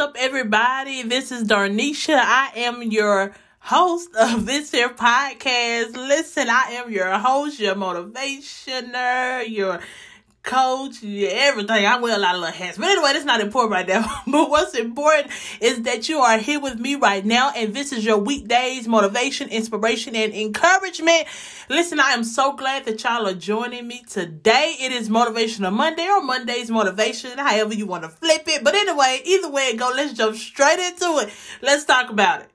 up, everybody? This is Darnesha. I am your host of this here podcast. Listen, I am your host, your motivationer, your coach, everything. I wear a lot of little hats. But anyway, that's not important right now. but what's important is that you are here with me right now, and this is your weekdays motivation, inspiration, and encouragement. Listen, I am so glad that y'all are joining me today. It is Motivational Monday or Monday's Motivation, however you want to flip. But anyway, either way it go, let's jump straight into it. Let's talk about it.